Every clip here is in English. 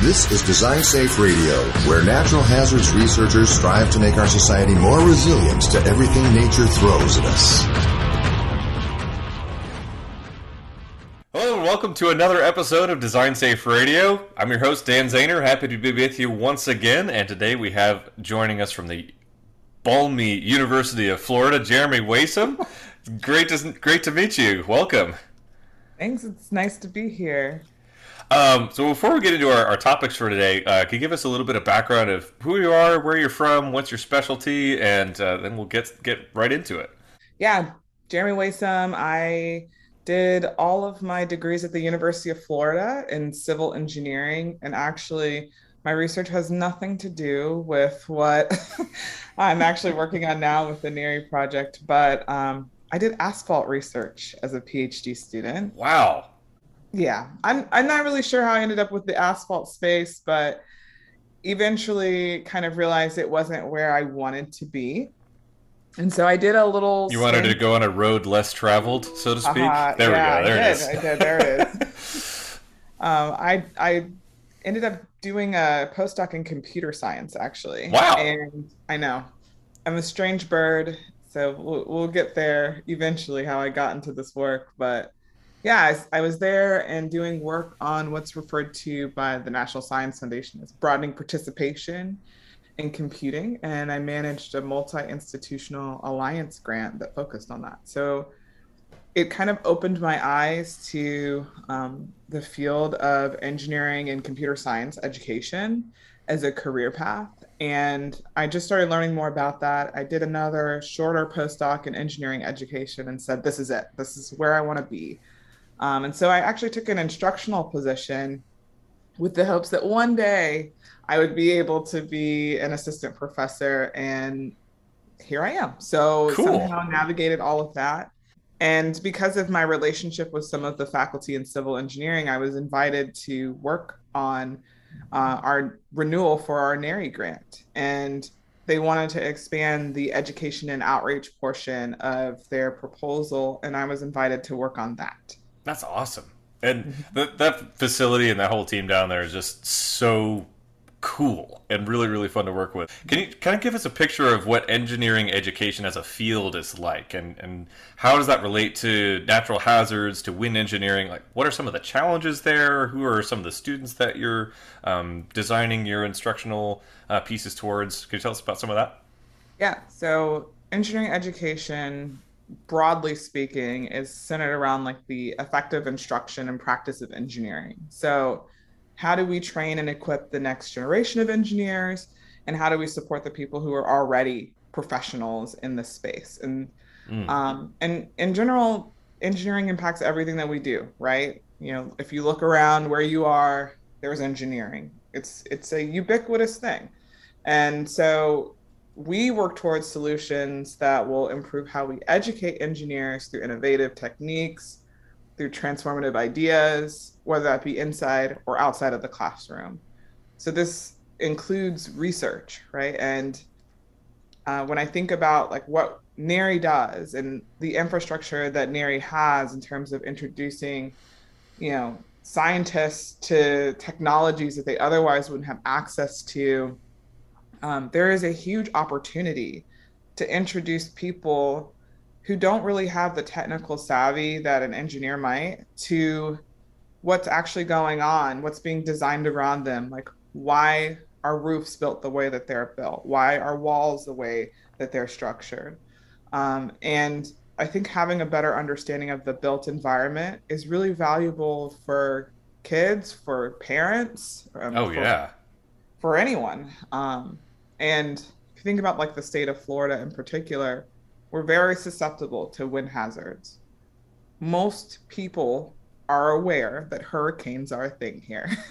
This is Design Safe Radio, where natural hazards researchers strive to make our society more resilient to everything nature throws at us. Hello and welcome to another episode of Design Safe Radio. I'm your host Dan Zahner, happy to be with you once again, and today we have joining us from the balmy University of Florida, Jeremy Waisome. great to great to meet you. Welcome. Thanks. It's nice to be here. Um, so before we get into our, our topics for today, uh, can you give us a little bit of background of who you are, where you're from, what's your specialty, and uh, then we'll get get right into it. Yeah, Jeremy Waisome. I did all of my degrees at the University of Florida in civil engineering, and actually, my research has nothing to do with what I'm actually working on now with the NHERI project. But um, I did asphalt research as a PhD student. Wow yeah, I'm I'm not really sure how I ended up with the asphalt space, but eventually kind of realized it wasn't where I wanted to be. And so I did a little. You wanted to go on a road less traveled, so to speak. Uh-huh, there yeah, we go. There I it did. I did. There it is. um, I I ended up doing a postdoc in computer science, actually. Wow. And I know I'm a strange bird, so we'll, we'll get there eventually. How I got into this work, but yeah, I, I, was there and doing work on what's referred to by the National Science Foundation as broadening participation in computing. And I managed a multi institutional alliance grant that focused on that. So it kind of opened my eyes to um, the field of engineering and computer science education as a career path. And I just started learning more about that. I did another shorter postdoc in engineering education and said, this is it. This is where I want to be. Um, and so I actually took an instructional position with the hopes that one day I would be able to be an assistant professor. And here I am. So cool. somehow navigated all of that. And because of my relationship with some of the faculty in civil engineering, I was invited to work on uh, our renewal for our NHERI grant. And they wanted to expand the education and outreach portion of their proposal. And I was invited to work on that. That's awesome. And mm-hmm. that that facility and that whole team down there is just so cool and really really fun to work with. Can you kind of give us a picture of what engineering education as a field is like and and how does that relate to natural hazards to wind engineering? Like what are some of the challenges there? Who are some of the students that you're um, designing your instructional uh, pieces towards? Can you tell us about some of that? Yeah, so engineering education broadly speaking, is centered around like the effective instruction and practice of engineering. So, how do we train and equip the next generation of engineers? And how do we support the people who are already professionals in this space? And mm. um, and in general, engineering impacts everything that we do, right? You know, if you look around where you are, there's engineering. It's it's a ubiquitous thing. And so we work towards solutions that will improve how we educate engineers through innovative techniques, through transformative ideas, whether that be inside or outside of the classroom. So this includes research, right? And uh, when I think about like what NHERI does and the infrastructure that NHERI has in terms of introducing, you know, scientists to technologies that they otherwise wouldn't have access to um, there is a huge opportunity to introduce people who don't really have the technical savvy that an engineer might to what's actually going on, what's being designed around them, like why are roofs built the way that they're built, why are walls the way that they're structured. Um, and I think having a better understanding of the built environment is really valuable for kids, for parents. Um, oh, for, yeah. For anyone. Um, and if you think about like the state of Florida in particular, we're very susceptible to wind hazards. Most people are aware that hurricanes are a thing here.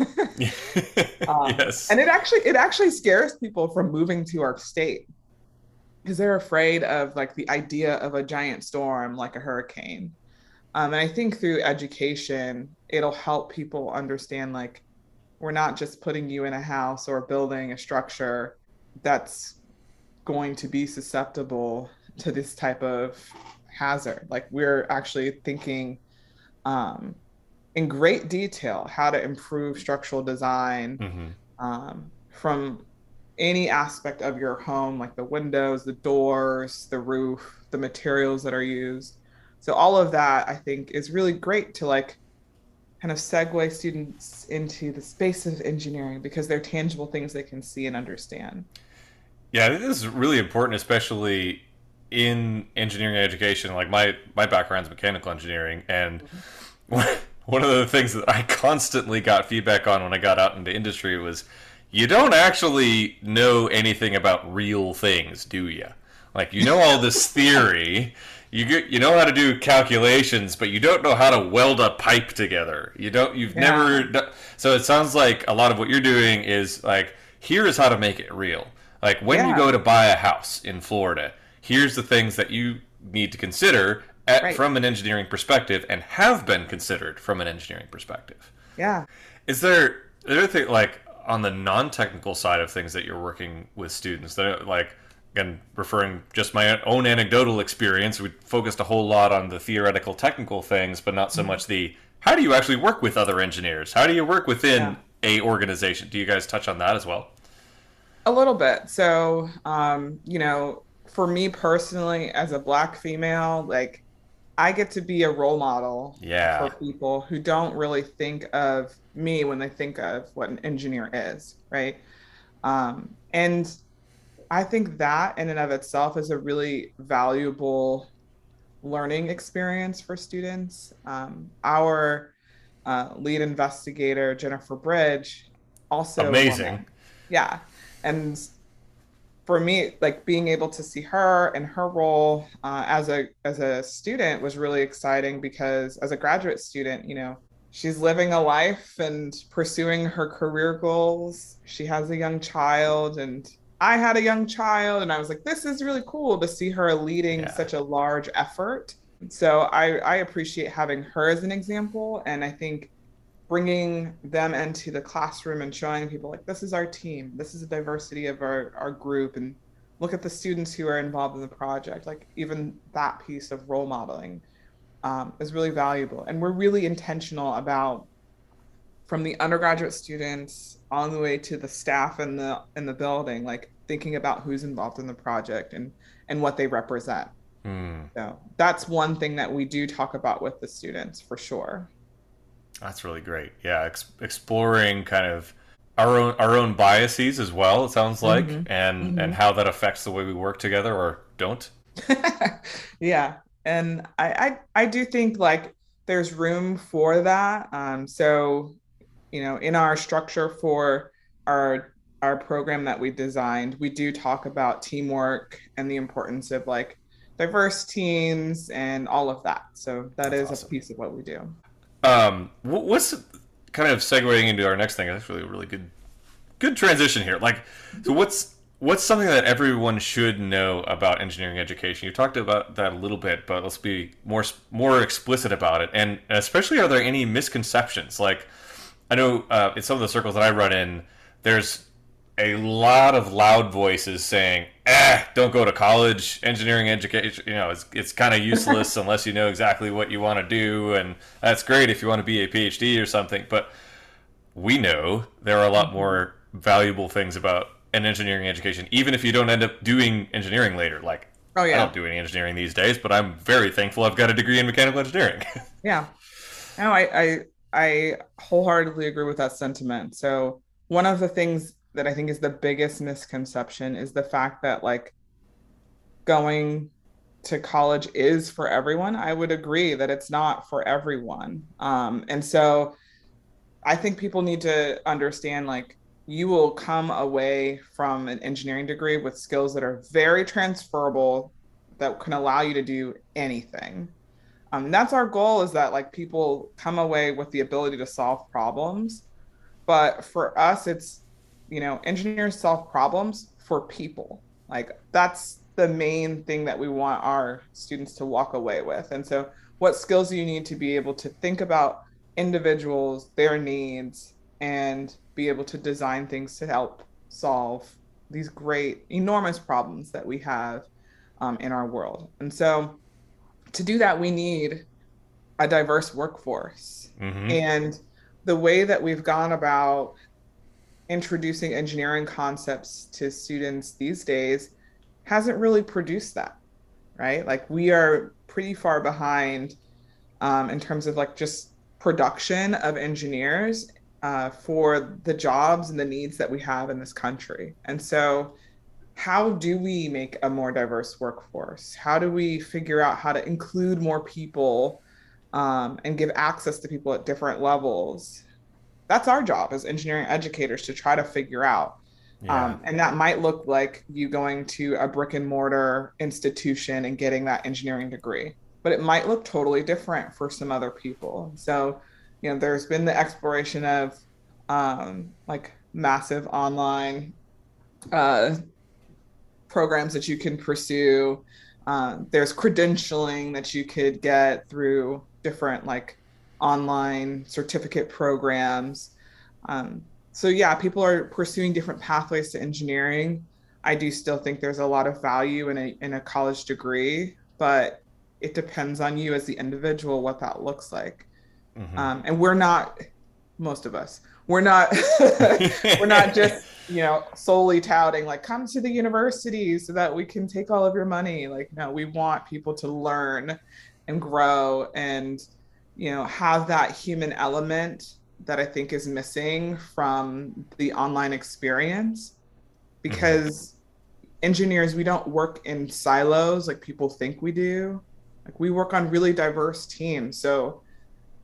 um, yes. And it actually it actually scares people from moving to our state because they're afraid of like the idea of a giant storm like a hurricane. Um, and I think through education, it'll help people understand like we're not just putting you in a house or building a structure that's going to be susceptible to this type of hazard. Like we're actually thinking um, in great detail how to improve structural design hmm um, from any aspect of your home, like the windows, the doors, the roof, the materials that are used. So all of that, I think, is really great to like kind of segue students into the space of engineering because they're tangible things they can see and understand. Yeah, this is really important, especially in engineering education. Like my my background's mechanical engineering, and one of the things that I constantly got feedback on when I got out into industry was, you don't actually know anything about real things, do you? Like you know all this theory, you get you know how to do calculations, but you don't know how to weld a pipe together. You don't you've Yeah. never so it sounds like a lot of what you're doing is like here is how to make it real. Like when you go to buy a house in Florida, here's the things that you need to consider at, Right. from an engineering perspective and have been considered from an engineering perspective. Yeah. Is there is there anything like on the non-technical side of things that you're working with students that like again referring just my own anecdotal experience we focused a whole lot on the theoretical technical things but not so much the how do you actually work with other engineers how do you work within a organization do you guys touch on that as well A little bit. So, um, you know, for me personally, as a Black female, like I get to be a role model Yeah. for people who don't really think of me when they think of what an engineer is, right? Um, and I think that in and of itself is a really valuable learning experience for students. Um, our uh, lead investigator, Jennifer Bridge, also Amazing. Yeah. And for me, like being able to see her and her role uh, as a as a student was really exciting because as a graduate student, you know, she's living a life and pursuing her career goals. She has a young child, and I had a young child, and I was like, this is really cool to see her leading Yeah. such a large effort. So I I appreciate having her as an example, and I think bringing them into the classroom and showing people like this is our team. This is the diversity of our, our group. And look at the students who are involved in the project. Like even that piece of role modeling um, is really valuable. And we're really intentional about from the undergraduate students on the way to the staff in the in the building like thinking about who's involved in the project and and what they represent Hmm. so that's one thing that we do talk about with the students for sure That's really great. Yeah, ex- exploring kind of our own our own biases as well. It sounds like, Mhm. and and Mhm. how that affects the way we work together or don't. yeah and I, I i do think like there's room for that um so you know in our structure for our our program that we designed we do talk about teamwork and the importance of like diverse teams and all of that so that That's is awesome. a piece of what we do Um, what's kind of segueing into our next thing? That's really a really good good transition here. Like, so what's what's something that everyone should know about engineering education? You talked about that a little bit, but let's be more more explicit about it. And especially, are there any misconceptions? Like, I know uh, in some of the circles that I run in, there's a lot of loud voices saying, "Eh, don't go to college. Engineering education, you know, it's it's kind of useless unless you know exactly what you want to do, and that's great if you want to be a PhD or something." But we know there are a lot more valuable things about an engineering education, even if you don't end up doing engineering later. Like, oh yeah, I don't do any engineering these days, but I'm very thankful I've got a degree in mechanical engineering. Yeah. No, I, I I wholeheartedly agree with that sentiment. So one of the things that I think is the biggest misconception is the fact that like going to college is for everyone. I would agree that it's not for everyone. Um, and so I think people need to understand like you will come away from an engineering degree with skills that are very transferable that can allow you to do anything um, that's our goal is that like people come away with the ability to solve problems. But for us it's you know engineers solve problems for people. Like that's the main thing that we want our students to walk away with. And so what skills do you need to be able to think about individuals their needs and be able to design things to help solve these great enormous problems that we have um, in our world? And so to do that we need a diverse workforce. Mm-hmm. And the way that we've gone about introducing engineering concepts to students these days hasn't really produced that, right? Like we are pretty far behind um, in terms of like just production of engineers uh, for the jobs and the needs that we have in this country. And so, how do we make a more diverse workforce? How do we figure out how to include more people um, and give access to people at different levels? That's our job as engineering educators to try to figure out. Yeah. Um, and that might look like you going to a brick and mortar institution and getting that engineering degree, but it might look totally different for some other people. So, you know, there's been the exploration of um, like massive online uh, programs that you can pursue. Uh, there's credentialing that you could get through different like online certificate programs. Um, so yeah, people are pursuing different pathways to engineering. I do still think there's a lot of value in a in a college degree, but it depends on you as the individual what that looks like. Mm-hmm. Um, and we're not, most of us, we're not, we're not just you know solely touting like come to the university so that we can take all of your money. Like no, we want people to learn and grow and you know have that human element that I think is missing from the online experience because mm-hmm. engineers we don't work in silos like people think we do like we work on really diverse teams so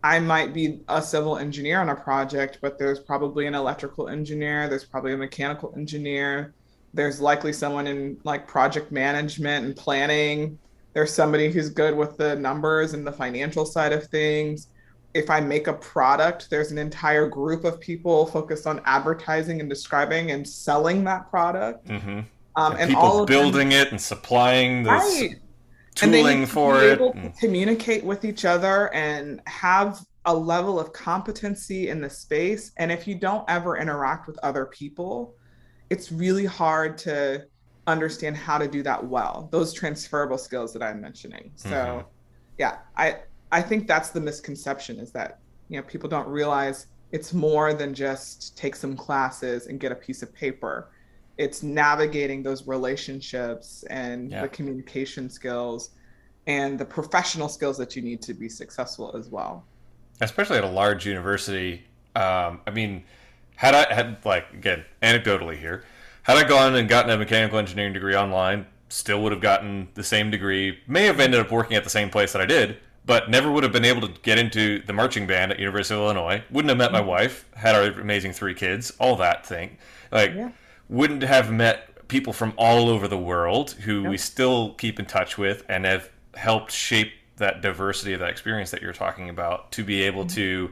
I might be a civil engineer on a project, but there's probably an electrical engineer, there's probably a mechanical engineer, there's likely someone in like project management and planning. There's somebody who's good with the numbers and the financial side of things. If I make a product, there's an entire group of people focused on advertising and describing and selling that product. Mm-hmm. Um, and, and people building them, it and supplying the right tooling for it. Able to communicate with each other and have a level of competency in the space. And if you don't ever interact with other people, it's really hard to understand how to do that well. Those transferable skills that I'm mentioning. So, mm-hmm. yeah, I I think that's the misconception is that you know people don't realize it's more than just take some classes and get a piece of paper it's navigating those relationships and yeah. the communication skills and the professional skills that you need to be successful as well especially at a large university um, i mean had i had like again anecdotally here had i gone and gotten a mechanical engineering degree online still would have gotten the same degree may have ended up working at the same place that i did but never would have been able to get into the marching band at university of illinois wouldn't have met my mm-hmm. wife had our amazing three kids all that thing like yeah wouldn't have met people from all over the world who yep. we still keep in touch with and have helped shape that diversity of that experience that you're talking about to be able mm-hmm. to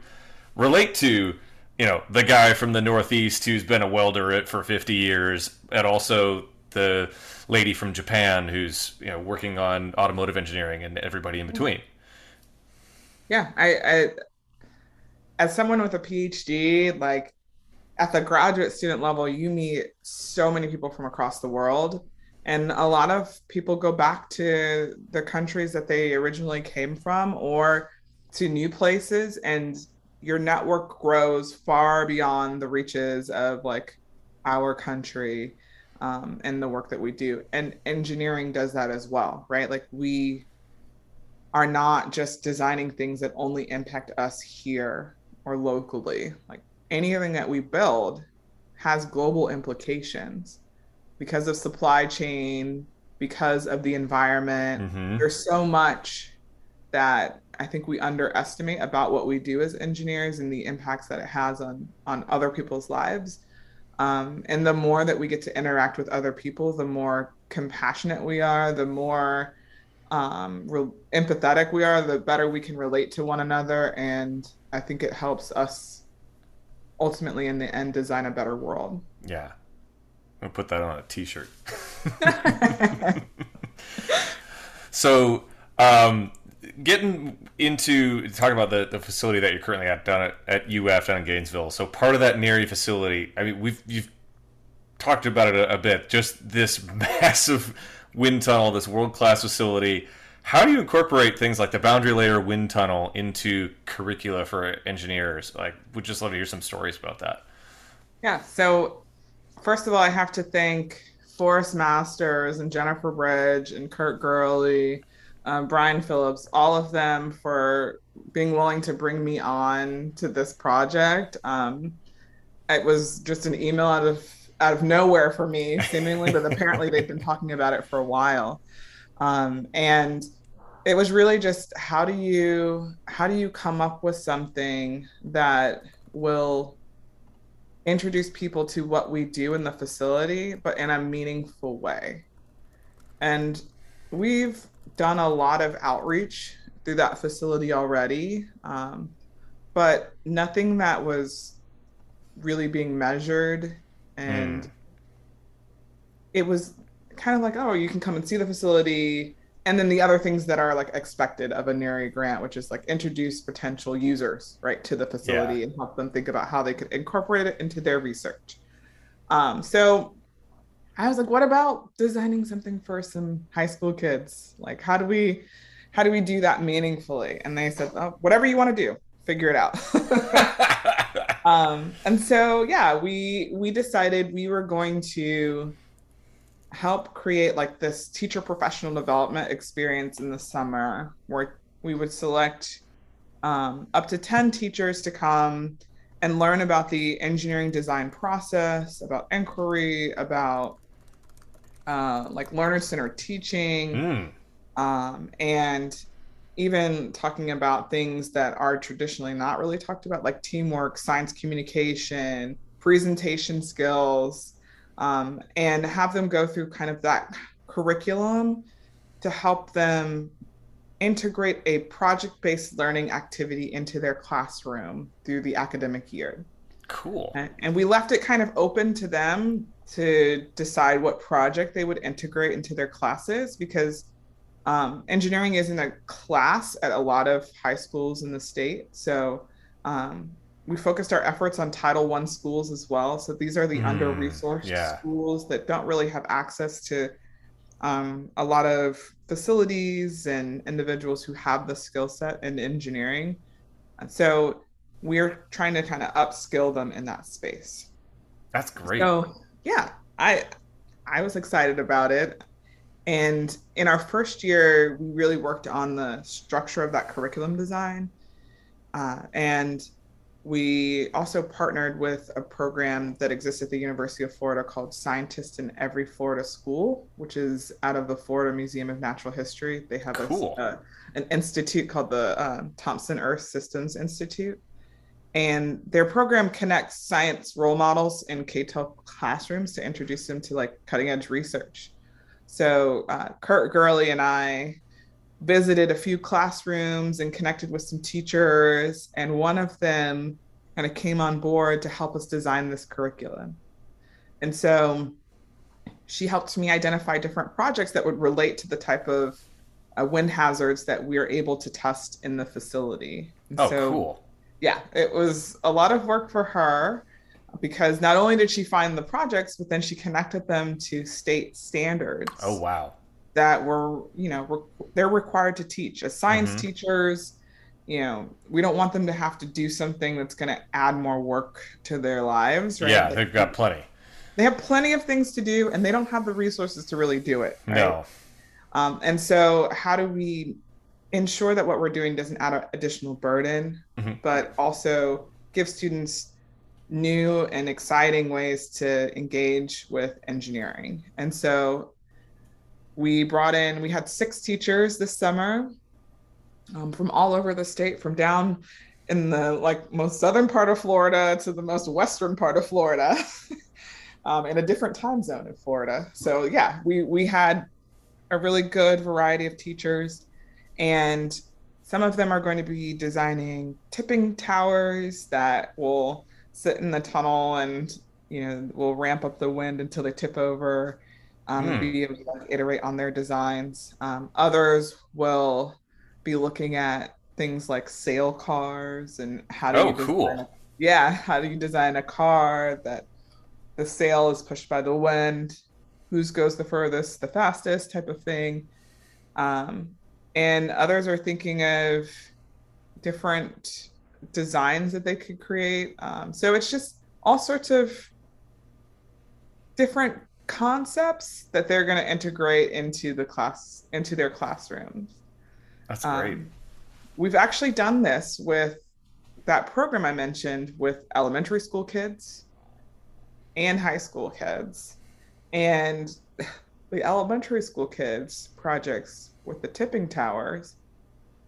relate to you know the guy from the northeast who's been a welder for 50 years and also the lady from japan who's you know working on automotive engineering and everybody in between yeah i, I as someone with a phd like at the graduate student level, you meet so many people from across the world. And a lot of people go back to the countries that they originally came from or to new places. And your network grows far beyond the reaches of like our country um, and the work that we do. And engineering does that as well, right? Like we are not just designing things that only impact us here or locally. Like anything that we build has global implications because of supply chain, because of the environment. Mm-hmm. There's so much that I think we underestimate about what we do as engineers and the impacts that it has on on other people's lives. Um, and the more that we get to interact with other people, the more compassionate we are, the more um, re- empathetic we are, the better we can relate to one another. And I think it helps us ultimately in the end design a better world. Yeah. I'm gonna put that on a t-shirt. so um, getting into talking about the, the facility that you're currently at down at, at UF down in Gainesville. So part of that NHERI facility, I mean, we've you've talked about it a, a bit. Just this massive wind tunnel, this world class facility. How do you incorporate things like the boundary layer wind tunnel into curricula for engineers? Like, would just love to hear some stories about that. Yeah. So, first of all, I have to thank Forrest Masters and Jennifer Bridge and Kurt Gurley, um, Brian Phillips, all of them for being willing to bring me on to this project. Um, it was just an email out of out of nowhere for me, seemingly, but apparently they've been talking about it for a while. Um, and it was really just how do you how do you come up with something that will introduce people to what we do in the facility, but in a meaningful way. And we've done a lot of outreach through that facility already, um, but nothing that was really being measured. And mm. it was kind of like, oh, you can come and see the facility and then the other things that are like expected of a NHERI grant, which is like introduce potential users right to the facility yeah. and help them think about how they could incorporate it into their research. Um, so I was like, what about designing something for some high school kids? Like, how do we, how do we do that meaningfully? And they said, oh, whatever you want to do, figure it out. um, and so yeah, we we decided we were going to help create like this teacher professional development experience in the summer where we would select um, up to 10 teachers to come and learn about the engineering design process, about inquiry, about uh, like learner centered teaching, mm. um, and even talking about things that are traditionally not really talked about, like teamwork, science communication, presentation skills, um, and have them go through kind of that curriculum to help them integrate a project based learning activity into their classroom through the academic year. Cool. And we left it kind of open to them to decide what project they would integrate into their classes because um, engineering isn't a class at a lot of high schools in the state. So um, we focused our efforts on Title One schools as well. So these are the mm, under resourced yeah. schools that don't really have access to um, a lot of facilities and individuals who have the skill set in engineering. And so we're trying to kind of upskill them in that space. That's great. So yeah, I I was excited about it. And in our first year, we really worked on the structure of that curriculum design. Uh, and we also partnered with a program that exists at the University of Florida called Scientists in Every Florida School, which is out of the Florida Museum of Natural History. They have cool. a, uh, an institute called the uh, Thompson Earth Systems Institute. And their program connects science role models in K 12 classrooms to introduce them to like cutting edge research. So uh, Kurt Gurley and I visited a few classrooms and connected with some teachers, and one of them kind of came on board to help us design this curriculum. And so she helped me identify different projects that would relate to the type of uh, wind hazards that we are able to test in the facility. And oh, so, cool. Yeah, it was a lot of work for her because not only did she find the projects, but then she connected them to state standards. Oh, wow that were you know re- they're required to teach as science mm-hmm. teachers you know we don't want them to have to do something that's going to add more work to their lives right yeah they've got plenty they have plenty of things to do and they don't have the resources to really do it right? no um, and so how do we ensure that what we're doing doesn't add an additional burden mm-hmm. but also give students new and exciting ways to engage with engineering and so we brought in, we had six teachers this summer um, from all over the state, from down in the like most southern part of Florida to the most western part of Florida, um, in a different time zone in Florida. So yeah, we we had a really good variety of teachers, and some of them are going to be designing tipping towers that will sit in the tunnel and you know will ramp up the wind until they tip over um, mm. be able to like, iterate on their designs. Um, others will be looking at things like sail cars and how do oh, you cool. A, yeah, how do you design a car that the sail is pushed by the wind, whose goes the furthest, the fastest type of thing. Um, and others are thinking of different designs that they could create. Um, so it's just all sorts of different concepts that they're going to integrate into the class into their classrooms. That's great. Um, we've actually done this with that program I mentioned with elementary school kids and high school kids. And the elementary school kids projects with the tipping towers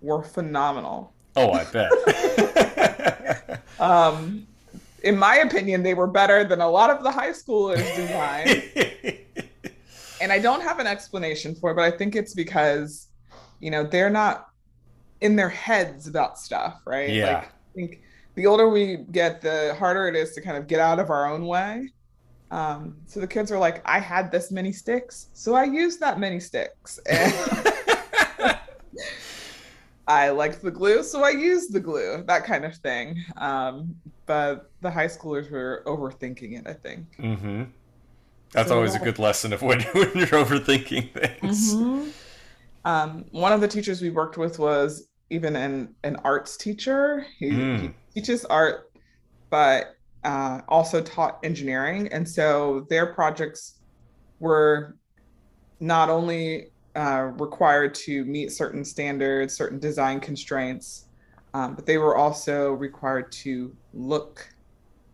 were phenomenal. Oh, I bet. um, in my opinion, they were better than a lot of the high schoolers' design. and I don't have an explanation for it, but I think it's because, you know, they're not in their heads about stuff, right? Yeah. Like, I think the older we get, the harder it is to kind of get out of our own way. Um, so the kids are like, I had this many sticks, so I used that many sticks. And I liked the glue, so I used the glue, that kind of thing. Um, but the high schoolers were overthinking it, I think. mm-hmm. That's So- always a good lesson of when, when you're overthinking things. Mhm. Um, one of the teachers we worked with was even an, an arts teacher. He, Mm. he teaches art, but uh, also taught engineering. And so their projects were not only uh, required to meet certain standards, certain design constraints, um, but they were also required to look,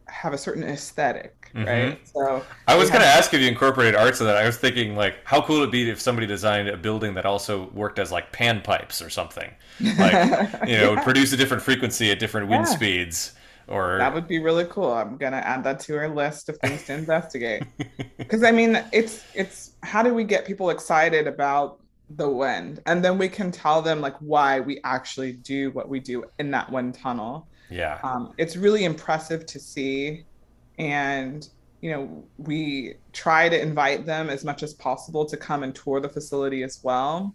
have a certain aesthetic, right? So I was going to ask if you incorporated arts in that. I was thinking, like, how cool would it be if somebody designed a building that also worked as, like, pan pipes or something? Like, you know, Yeah. produce a different frequency at different wind Yeah. speeds. Or, That would be really cool. I'm gonna add that to our list of things to investigate. Because I mean, it's it's how do we get people excited about the wind, and then we can tell them like why we actually do what we do in that wind tunnel. yeah. Um, it's really impressive to see, and you know we try to invite them as much as possible to come and tour the facility as well.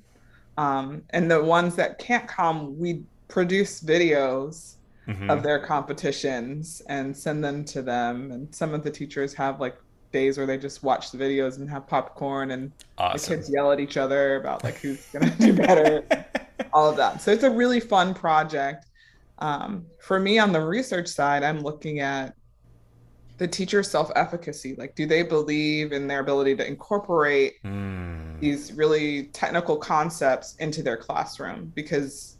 Um, and the ones that can't come, we produce videos Mhm. of their competitions and send them to them. And some of the teachers have like days where they just watch the videos and have popcorn and awesome. the kids yell at each other about like who's gonna do better, all of that. So it's a really fun project. Um, for me on the research side, I'm looking at the teacher self-efficacy. Like, do they believe in their ability to incorporate Hmm. these really technical concepts into their classroom because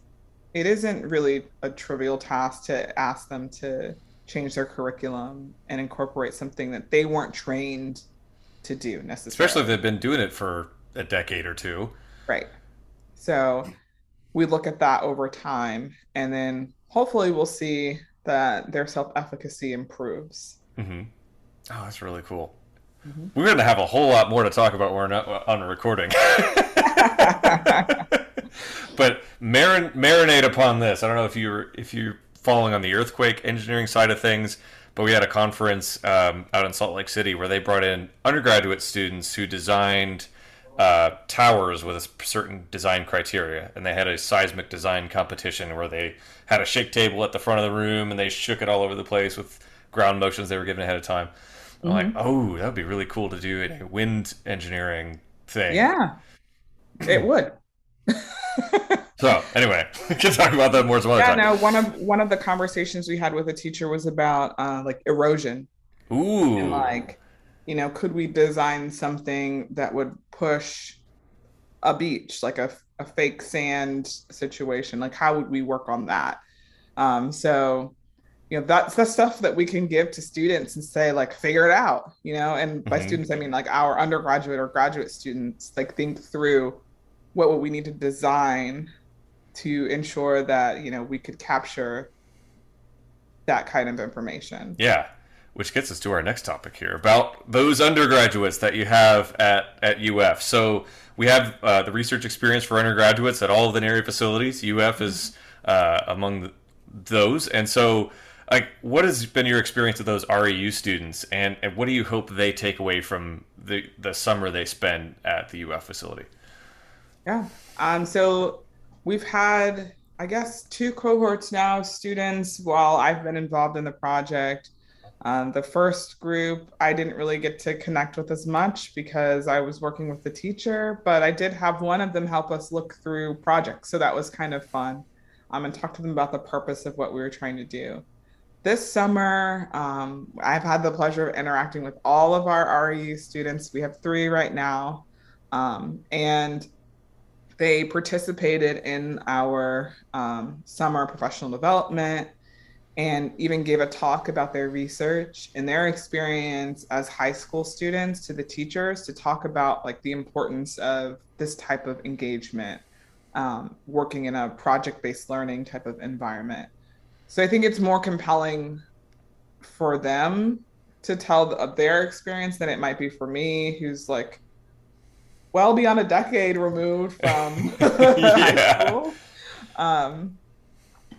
it isn't really a trivial task to ask them to change their curriculum and incorporate something that they weren't trained to do necessarily. Especially if they've been doing it for a decade or two. right. So we look at that over time and then hopefully we'll see that their self-efficacy improves. Mm-hmm. Oh, that's really cool. Mhm. We're going to have a whole lot more to talk about when we're not on a recording. but marin- marinate upon this. I don't know if you're if you're following on the earthquake engineering side of things, but we had a conference um, out in Salt Lake City where they brought in undergraduate students who designed uh, towers with a certain design criteria, and they had a seismic design competition where they had a shake table at the front of the room and they shook it all over the place with ground motions they were given ahead of time. I'm like, oh, that would be really cool to do in a wind engineering thing. yeah. It would. So anyway, we can talk about that more some other yeah, time. no, one of one of the conversations we had with a teacher was about uh, like erosion Ooh, and like, you know, could we design something that would push a beach, like a, a fake sand situation? Like, how would we work on that? Um, so, you know, that's the stuff that we can give to students and say, like, figure it out, you know, and by Mhm. students, I mean like our undergraduate or graduate students, like, think through what would we need to design to ensure that, you know, we could capture that kind of information. yeah. Which gets us to our next topic here about those undergraduates that you have at, at UF. So we have uh, the research experience for undergraduates at all of the NHERI facilities. UF is uh, among th those. And so, like, what has been your experience with those REU students, and, and what do you hope they take away from the, the summer they spend at the UF facility? Yeah. Um, so we've had, I guess, two cohorts now students while I've been involved in the project. Um, the first group, I didn't really get to connect with as much because I was working with the teacher, but I did have one of them help us look through projects. So that was kind of fun um, and talk to them about the purpose of what we were trying to do. This summer, um, I've had the pleasure of interacting with all of our REU students. We have three right now. Um, and they participated in our um, summer professional development and even gave a talk about their research and their experience as high school students to the teachers to talk about like the importance of this type of engagement um, working in a project-based learning type of environment. So i think it's more compelling for them to tell of their experience than it might be for me who's like well beyond a decade removed from high school um,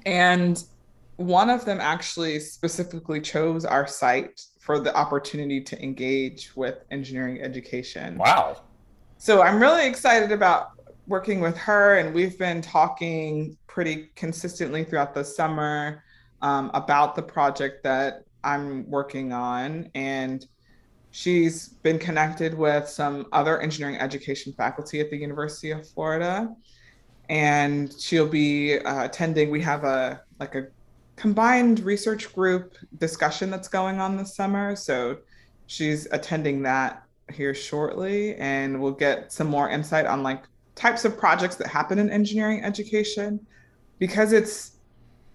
and one of them actually specifically chose our site for the opportunity to engage with engineering education. Wow. So I'm really excited about working with her, and we've been talking pretty consistently throughout the summer um, about the project that I'm working on. And she's been connected with some other engineering education faculty at the University of Florida. And she'll be uh, attending, we have a like a combined research group discussion that's going on this summer. So she's attending that here shortly, and we'll get some more insight on like types of projects that happen in engineering education because it's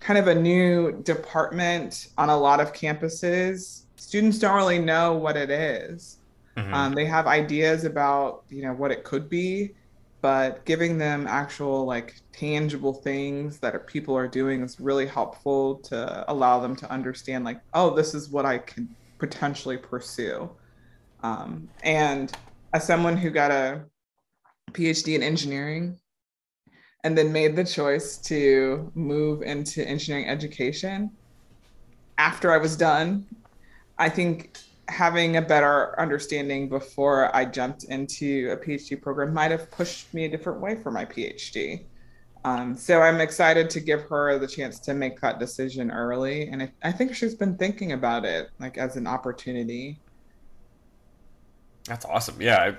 kind of a new department on a lot of campuses. Students don't really know what it is. Mm-hmm. Um, they have ideas about you know what it could be, but giving them actual like tangible things that are, people are doing is really helpful to allow them to understand like oh this is what i can potentially pursue um, and as someone who got a phd in engineering and then made the choice to move into engineering education after i was done i think having a better understanding before I jumped into a PhD program might have pushed me a different way for my PhD. Um, so I'm excited to give her the chance to make that decision early, and I, I think she's been thinking about it like as an opportunity. That's awesome. Yeah,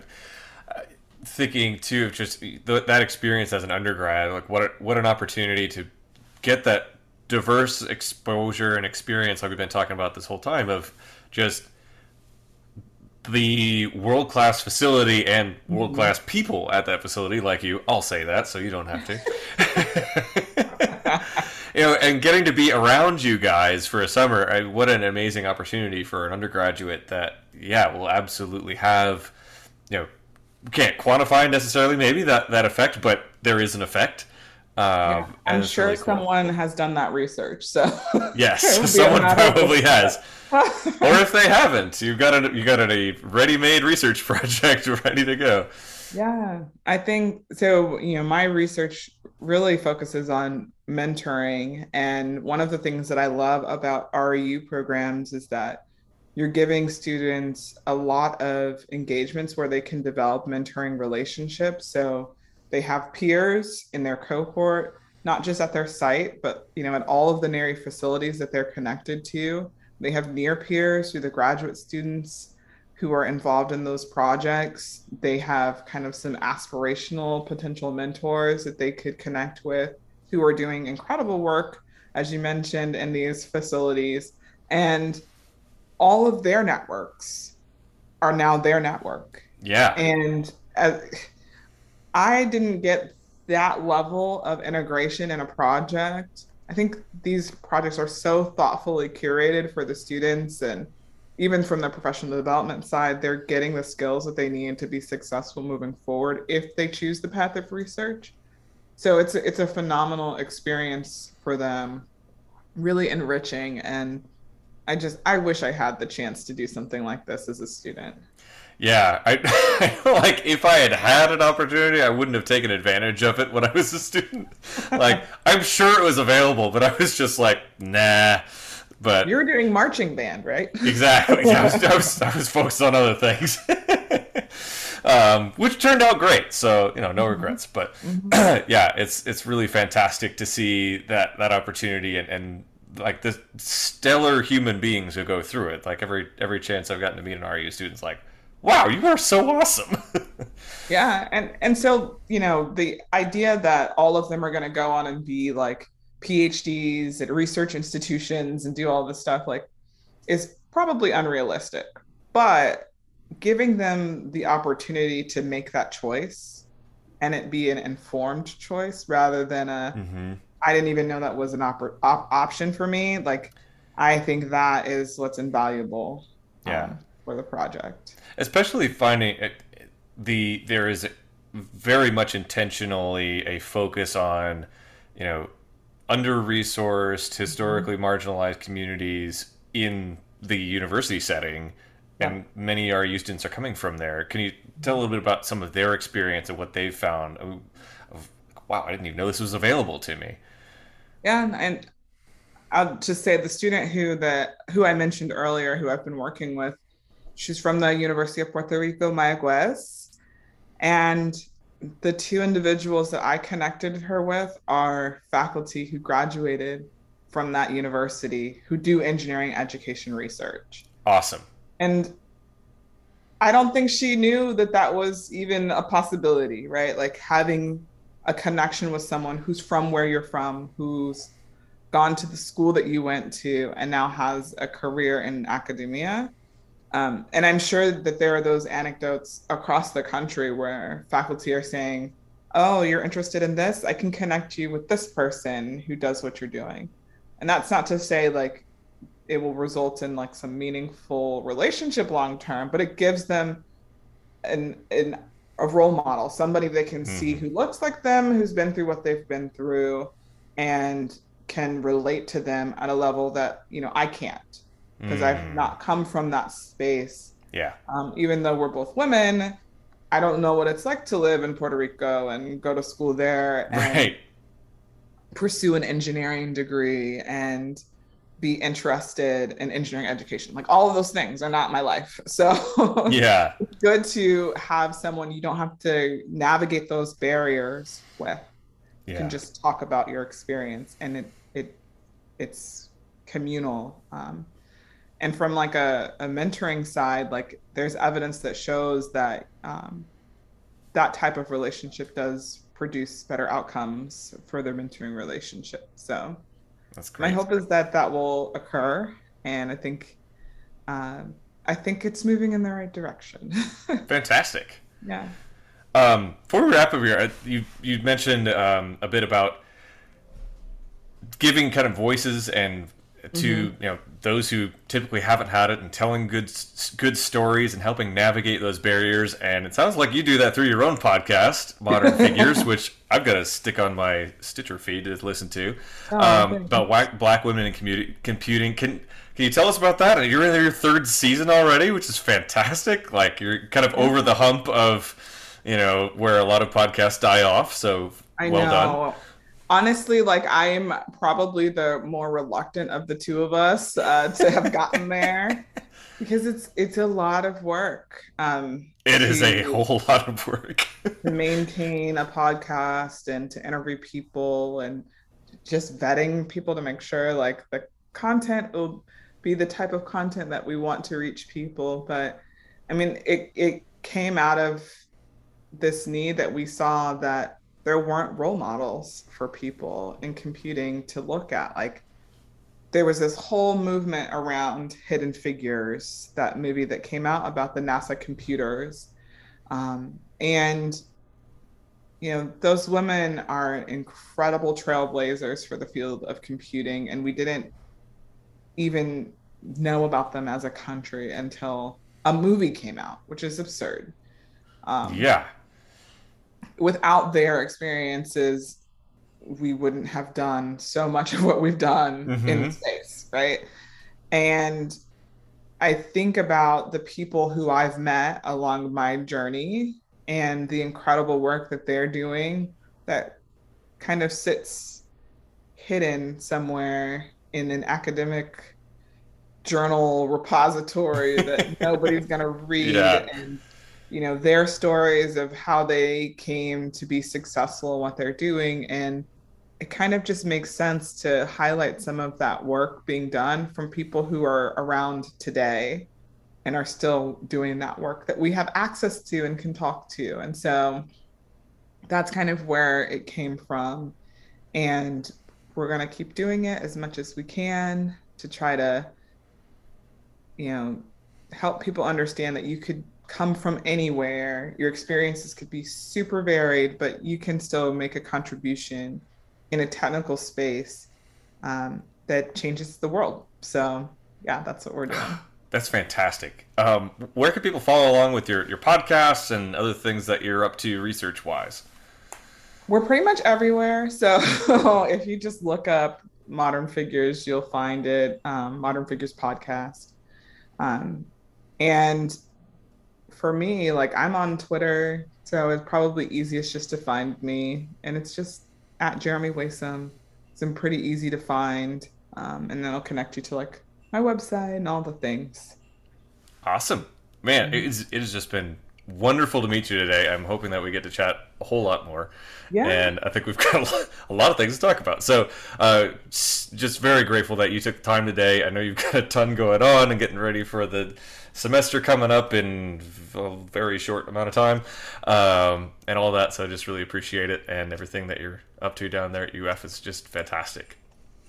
I, I, thinking too of just th- that experience as an undergrad, like what what an opportunity to get that diverse exposure and experience, like we've been talking about this whole time, of just the world class facility and world class mm-hmm. people at that facility, like you. I'll say that so you don't have to. you know, and getting to be around you guys for a summer, I, what an amazing opportunity for an undergraduate that, yeah, will absolutely have, you know, can't quantify necessarily maybe that, that effect, but there is an effect. Um, yeah, I'm sure really cool. someone has done that research. So yes, someone probably has. or if they haven't, you've got a you got a ready-made research project ready to go. Yeah, I think so. You know, my research really focuses on mentoring, and one of the things that I love about REU programs is that you're giving students a lot of engagements where they can develop mentoring relationships. So they have peers in their cohort, not just at their site, but you know, at all of the NHERI facilities that they're connected to. They have near peers through the graduate students who are involved in those projects. They have kind of some aspirational potential mentors that they could connect with who are doing incredible work, as you mentioned, in these facilities. And all of their networks are now their network. Yeah. And as, I didn't get that level of integration in a project. I think these projects are so thoughtfully curated for the students and even from the professional development side, they're getting the skills that they need to be successful moving forward if they choose the path of research. So it's a, it's a phenomenal experience for them, really enriching and I just I wish I had the chance to do something like this as a student. Yeah, I like if I had had an opportunity, I wouldn't have taken advantage of it when I was a student. Like I'm sure it was available, but I was just like, nah. But you were doing marching band, right? Exactly. I, was, I, was, I was focused on other things, um, which turned out great. So you know, no mm-hmm. regrets. But mm-hmm. yeah, it's it's really fantastic to see that that opportunity and, and like the stellar human beings who go through it. Like every every chance I've gotten to meet an REU student's like, wow, you are so awesome. yeah, and and so you know the idea that all of them are going to go on and be like PhDs at research institutions and do all this stuff like is probably unrealistic. But giving them the opportunity to make that choice and it be an informed choice rather than a mm-hmm. I didn't even know that was an op- op- option for me. Like, I think that is what's invaluable. Yeah. Um, for the project, especially finding it, the there is very much intentionally a focus on, you know, under resourced, historically mm-hmm. marginalized communities in the university setting and many REU students are coming from there. Can you tell a little bit about some of their experience and what they've found? Of, of, wow, I didn't even know this was available to me. Yeah, and I'll just say the student who that who I mentioned earlier, who I've been working with, she's from the University of Puerto Rico, Mayagüez, and the two individuals that I connected her with are faculty who graduated from that university who do engineering education research. Awesome. And I don't think she knew that that was even a possibility, right? Like having a connection with someone who's from where you're from, who's gone to the school that you went to, and now has a career in academia. Um, and I'm sure that there are those anecdotes across the country where faculty are saying, Oh, you're interested in this? I can connect you with this person who does what you're doing. And that's not to say like it will result in like some meaningful relationship long term, but it gives them an, an a role model, somebody they can mm-hmm. see who looks like them, who's been through what they've been through, and can relate to them at a level that you know I can't because mm. I've not come from that space. Yeah. Um, even though we're both women, I don't know what it's like to live in Puerto Rico and go to school there and right. pursue an engineering degree and be interested in engineering education. Like all of those things are not my life. So yeah, it's good to have someone you don't have to navigate those barriers with. You yeah. can just talk about your experience, and it it it's communal. Um, and from like a, a mentoring side, like there's evidence that shows that um, that type of relationship does produce better outcomes for their mentoring relationship. So that's great. My hope is that that will occur, and I think, uh, I think it's moving in the right direction. Fantastic. Yeah. Um, before we wrap up here, you you mentioned um, a bit about giving kind of voices and to mm-hmm. you know those who typically haven't had it and telling good good stories and helping navigate those barriers. And it sounds like you do that through your own podcast modern figures which i've got to stick on my stitcher feed to listen to. Oh, um, about black women in computing. Can can you tell us about that? You're in your third season already which is fantastic. Like you're kind of over the hump of you know where a lot of podcasts die off. So I well know. done honestly like i'm probably the more reluctant of the two of us uh, to have gotten there because it's it's a lot of work. Um it is a whole lot of work. to maintain a podcast and to interview people and just vetting people to make sure like the content will be the type of content that we want to reach people. But i mean it it came out of this need that we saw that there weren't role models for people in computing to look at. Like there was this whole movement around hidden figures, that movie that came out about the NASA computers. Um, and you know, those women are incredible trailblazers for the field of computing, and we didn't even know about them as a country until a movie came out, which is absurd. Um, yeah, without their experiences, we wouldn't have done so much of what we've done mm-hmm. in space, right? And I think about the people who I've met along my journey and the incredible work that they're doing that kind of sits hidden somewhere in an academic journal repository that nobody's going to read yeah. and you know their stories of how they came to be successful what they're doing and it kind of just makes sense to highlight some of that work being done from people who are around today and are still doing that work that we have access to and can talk to. And so that's kind of where it came from. And we're going to keep doing it as much as we can to try to, you know, help people understand that you could come from anywhere. Your experiences could be super varied, but you can still make a contribution in a technical space um, that changes the world. So, yeah, that's what we're doing. That's fantastic. Um, where can people follow along with your, your podcasts and other things that you're up to research wise? We're pretty much everywhere. So if you just look up Modern Figures, you'll find it. Um, Modern Figures podcast. Um, and for me, like I'm on Twitter, so it's probably easiest just to find me, and it's just at Jeremi Waisome. It's pretty easy to find, um, and then I'll connect you to like my website and all the things. Awesome, man! Mm-hmm. It's it has just been wonderful to meet you today. I'm hoping that we get to chat a whole lot more. Yeah. And I think we've got a lot of things to talk about. So, uh, just very grateful that you took the time today. I know you've got a ton going on and getting ready for the semester coming up in a very short amount of time um, and all that. So, I just really appreciate it. And everything that you're up to down there at UF is just fantastic.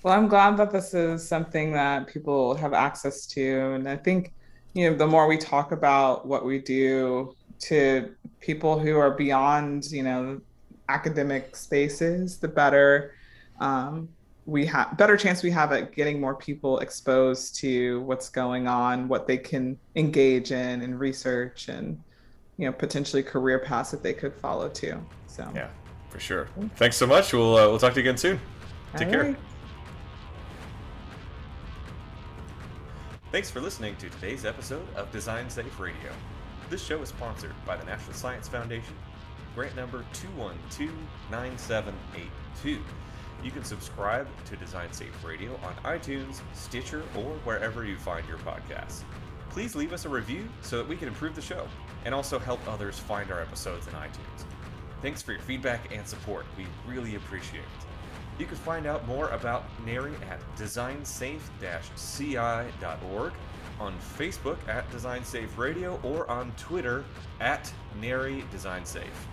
Well, I'm glad that this is something that people have access to. And I think, you know, the more we talk about what we do to people who are beyond, you know, academic spaces, the better um, we have better chance we have at getting more people exposed to what's going on, what they can engage in and research and you know potentially career paths that they could follow too. So yeah, for sure. Thanks so much. We'll uh, we'll talk to you again soon. Take All care. Right. Thanks for listening to today's episode of Design Safe Radio. This show is sponsored by the National Science Foundation, grant number 2129782. You can subscribe to Design Safe Radio on iTunes, Stitcher, or wherever you find your podcasts. Please leave us a review so that we can improve the show and also help others find our episodes in iTunes. Thanks for your feedback and support. We really appreciate it. You can find out more about NHERI at designsafe-ci.org, on Facebook at Design Safe Radio, or on Twitter at NHERI Design Safe.